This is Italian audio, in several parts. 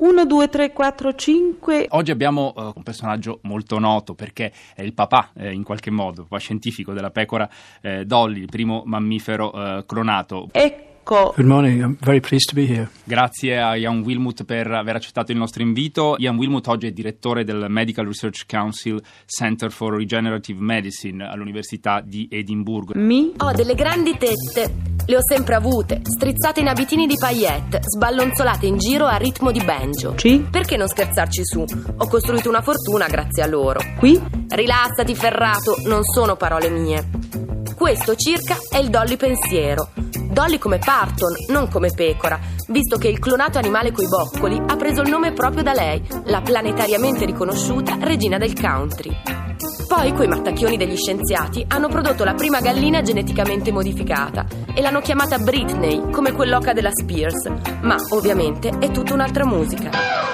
1, 2, 3, 4, 5. Oggi abbiamo uh, un personaggio molto noto perché è il papà, eh, in qualche modo, papà scientifico della pecora eh, Dolly, il primo mammifero eh, clonato. Ecco. Good morning, I'm very pleased to be here. Grazie a Ian Wilmut per aver accettato il nostro invito. Ian Wilmut oggi è direttore del Medical Research Council Center for Regenerative Medicine all'Università di Edimburgo. Mi? Ho delle grandi tette. Le ho sempre avute, strizzate in abitini di paillette, sballonzolate in giro a ritmo di banjo. Ci? Perché non scherzarci su? Ho costruito una fortuna grazie a loro. Qui? Rilassati, ferrato, non sono parole mie. Questo circa è il Dolly pensiero. Dolly come Parton, non come pecora, visto che il clonato animale coi boccoli ha preso il nome proprio da lei, la planetariamente riconosciuta regina del country. Poi quei mattacchioni degli scienziati hanno prodotto la prima gallina geneticamente modificata e l'hanno chiamata Britney, come quell'oca della Spears, ma ovviamente è tutta un'altra musica.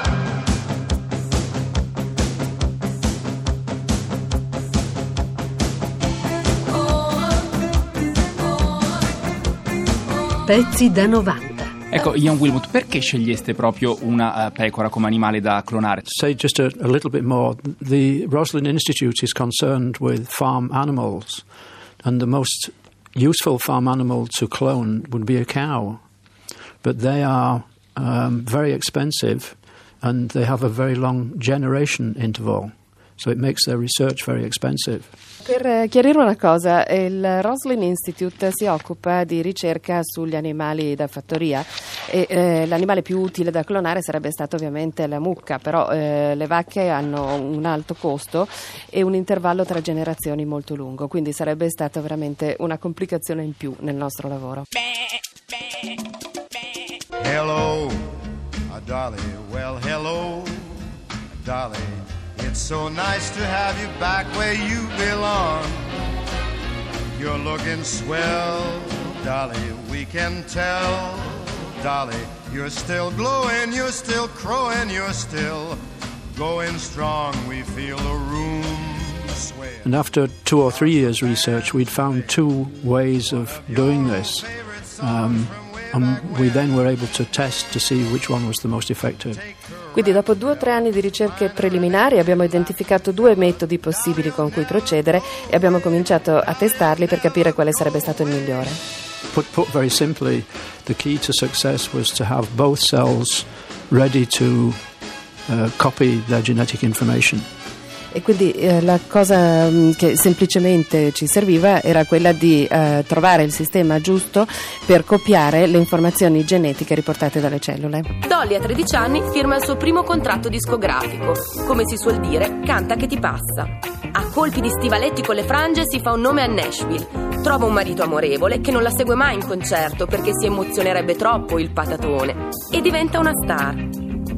Pezzi da 90. Ecco, Ian Wilmut, perché sceglieste proprio una uh, pecora come animale da clonare? Say just a, a little bit more. The Roslin Institute is concerned with farm animals, and the most useful farm animal to clone would be a cow. But they are um, very expensive and they have a very long generation interval. So it makes their research very expensive. Per eh, chiarire una cosa, il Roslin Institute si occupa di ricerca sugli animali da fattoria e eh, l'animale più utile da clonare sarebbe stata ovviamente la mucca, però eh, le vacche hanno un alto costo e un intervallo tra generazioni molto lungo, quindi sarebbe stata veramente una complicazione in più nel nostro lavoro. Hello, Dolly. Well, hello, Dolly. It's so nice to have you back where you belong. You're looking swell, Dolly. We can tell, Dolly. You're still glowing, you're still crowing, you're still going strong. We feel the room sway. And after two or three years' research, we'd found two ways of doing this. Um, and we then were able to test to see which one was the most effective. Quindi dopo due o tre anni di ricerche preliminari abbiamo identificato due metodi possibili con cui procedere e abbiamo cominciato a testarli per capire quale sarebbe stato il migliore. Put, put very simply, the key to success was to have both cells ready to uh, copy their genetic information. E quindi eh, la cosa mh, che semplicemente ci serviva era quella di eh, trovare il sistema giusto per copiare le informazioni genetiche riportate dalle cellule. Dolly a 13 anni firma il suo primo contratto discografico. Come si suol dire, canta che ti passa. A colpi di stivaletti con le frange si fa un nome a Nashville. Trova un marito amorevole che non la segue mai in concerto perché si emozionerebbe troppo il patatone. E diventa una star.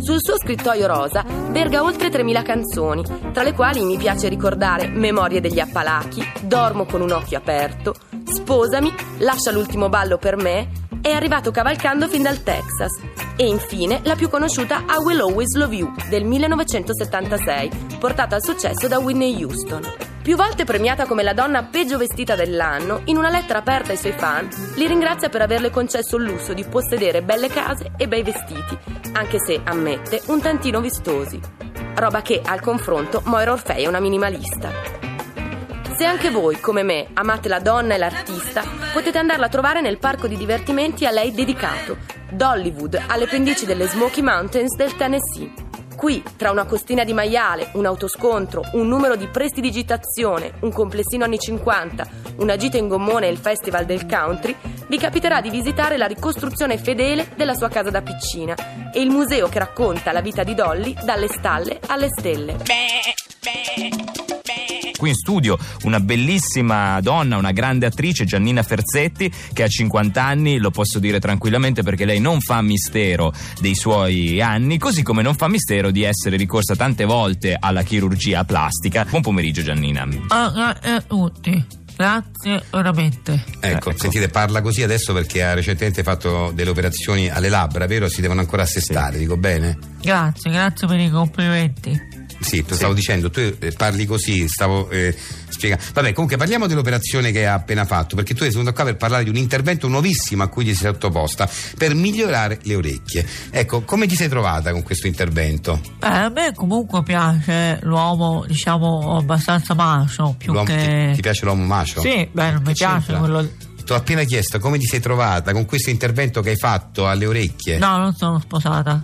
Sul suo scrittoio rosa verga oltre 3.000 canzoni, tra le quali mi piace ricordare Memorie degli Appalachi, Dormo con un occhio aperto, Sposami, Lascia l'ultimo ballo per me, è arrivato cavalcando fin dal Texas e infine la più conosciuta I Will Always Love You del 1976, portata al successo da Whitney Houston. Più volte premiata come la donna peggio vestita dell'anno, in una lettera aperta ai suoi fan, li ringrazia per averle concesso il lusso di possedere belle case e bei vestiti, anche se, ammette, un tantino vistosi. Roba che, al confronto, Moira Orfei è una minimalista. Se anche voi, come me, amate la donna e l'artista, potete andarla a trovare nel parco di divertimenti a lei dedicato, Dollywood, alle pendici delle Smoky Mountains del Tennessee. Qui, tra una costina di maiale, un autoscontro, un numero di prestidigitazione, un complessino anni 50, una gita in gommone e il festival del country, vi capiterà di visitare la ricostruzione fedele della sua casa da piccina e il museo che racconta la vita di Dolly dalle stalle alle stelle. Qui in studio una bellissima donna, una grande attrice, Giannina Ferzetti, che ha 50 anni, lo posso dire tranquillamente perché lei non fa mistero dei suoi anni, così come non fa mistero di essere ricorsa tante volte alla chirurgia plastica. Buon pomeriggio Giannina. Ah, grazie a tutti. Grazie veramente. Ecco, sentite, parla così adesso perché ha recentemente fatto delle operazioni alle labbra, vero? Si devono ancora assestare, dico bene? Grazie, grazie per i complimenti. Sì, te lo stavo dicendo, tu eh, parli così, stavo eh, spiegando. Vabbè, comunque parliamo dell'operazione che ha appena fatto, perché tu sei venuto qua per parlare di un intervento nuovissimo a cui ti sei sottoposta per migliorare le orecchie. Ecco, come ti sei trovata con questo intervento? Beh, a me comunque piace l'uomo, diciamo, abbastanza macio, più L'uomo- che... ti, ti piace l'uomo macio? Sì, beh, non mi piace c'entra? quello... Ti ho appena chiesto come ti sei trovata con questo intervento che hai fatto alle orecchie. No, non sono sposata.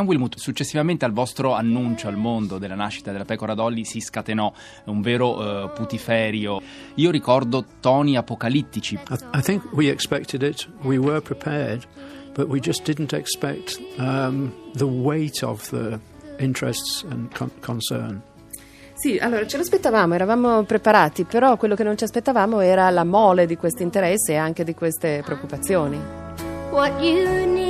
Ian Wilmut, successivamente al vostro annuncio al mondo della nascita della pecora Dolly si scatenò un vero eh, putiferio. Io ricordo toni apocalittici. I, I think we expected it, we were prepared, but we just didn't expect um, the weight of the interests and con- concern. Sì, allora ce l'aspettavamo, eravamo preparati, però quello che non ci aspettavamo era la mole di questi interessi e anche di queste preoccupazioni. what you need.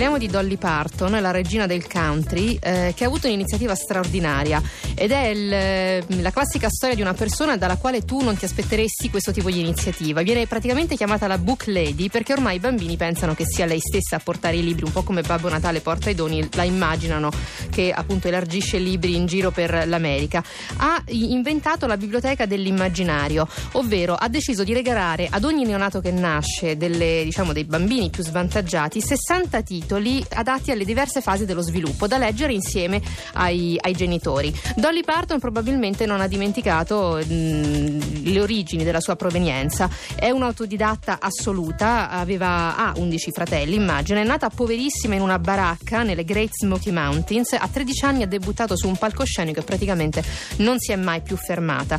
Parliamo di Dolly Parton, la regina del country, eh, che ha avuto un'iniziativa straordinaria ed è il- la classica storia di una persona dalla quale tu non ti aspetteresti questo tipo di iniziativa. Viene praticamente chiamata la book lady perché ormai i bambini pensano che sia lei stessa a portare i libri, un po' come Babbo Natale porta i doni, la immaginano che appunto elargisce libri in giro per l'America. Ha i- inventato la biblioteca dell'immaginario, ovvero ha deciso di regalare ad ogni neonato che nasce delle, diciamo, dei bambini più svantaggiati 60 titoli adatti alle diverse fasi dello sviluppo da leggere insieme ai, ai genitori. Dolly Parton probabilmente non ha dimenticato mh, le origini della sua provenienza. È un'autodidatta assoluta, aveva, ha 11 fratelli, immagina, è nata poverissima in una baracca nelle Great Smoky Mountains. A 13 anni ha debuttato su un palcoscenico e praticamente non si è mai più fermata.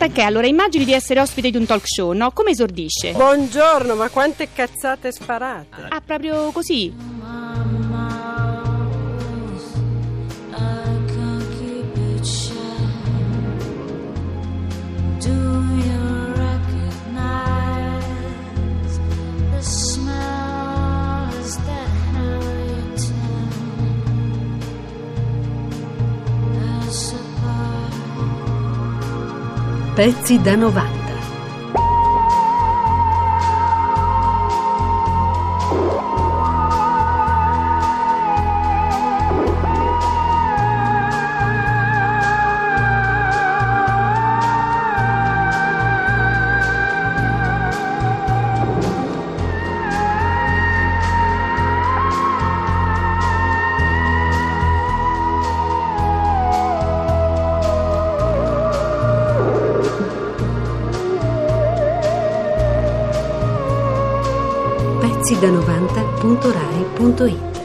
Sant'Anché, allora immagini di essere ospite di un talk show, no? Come esordisce? Buongiorno, ma quante cazzate sparate. Ah, proprio così? Pezzi da 90. Pezzi da 90.rai.it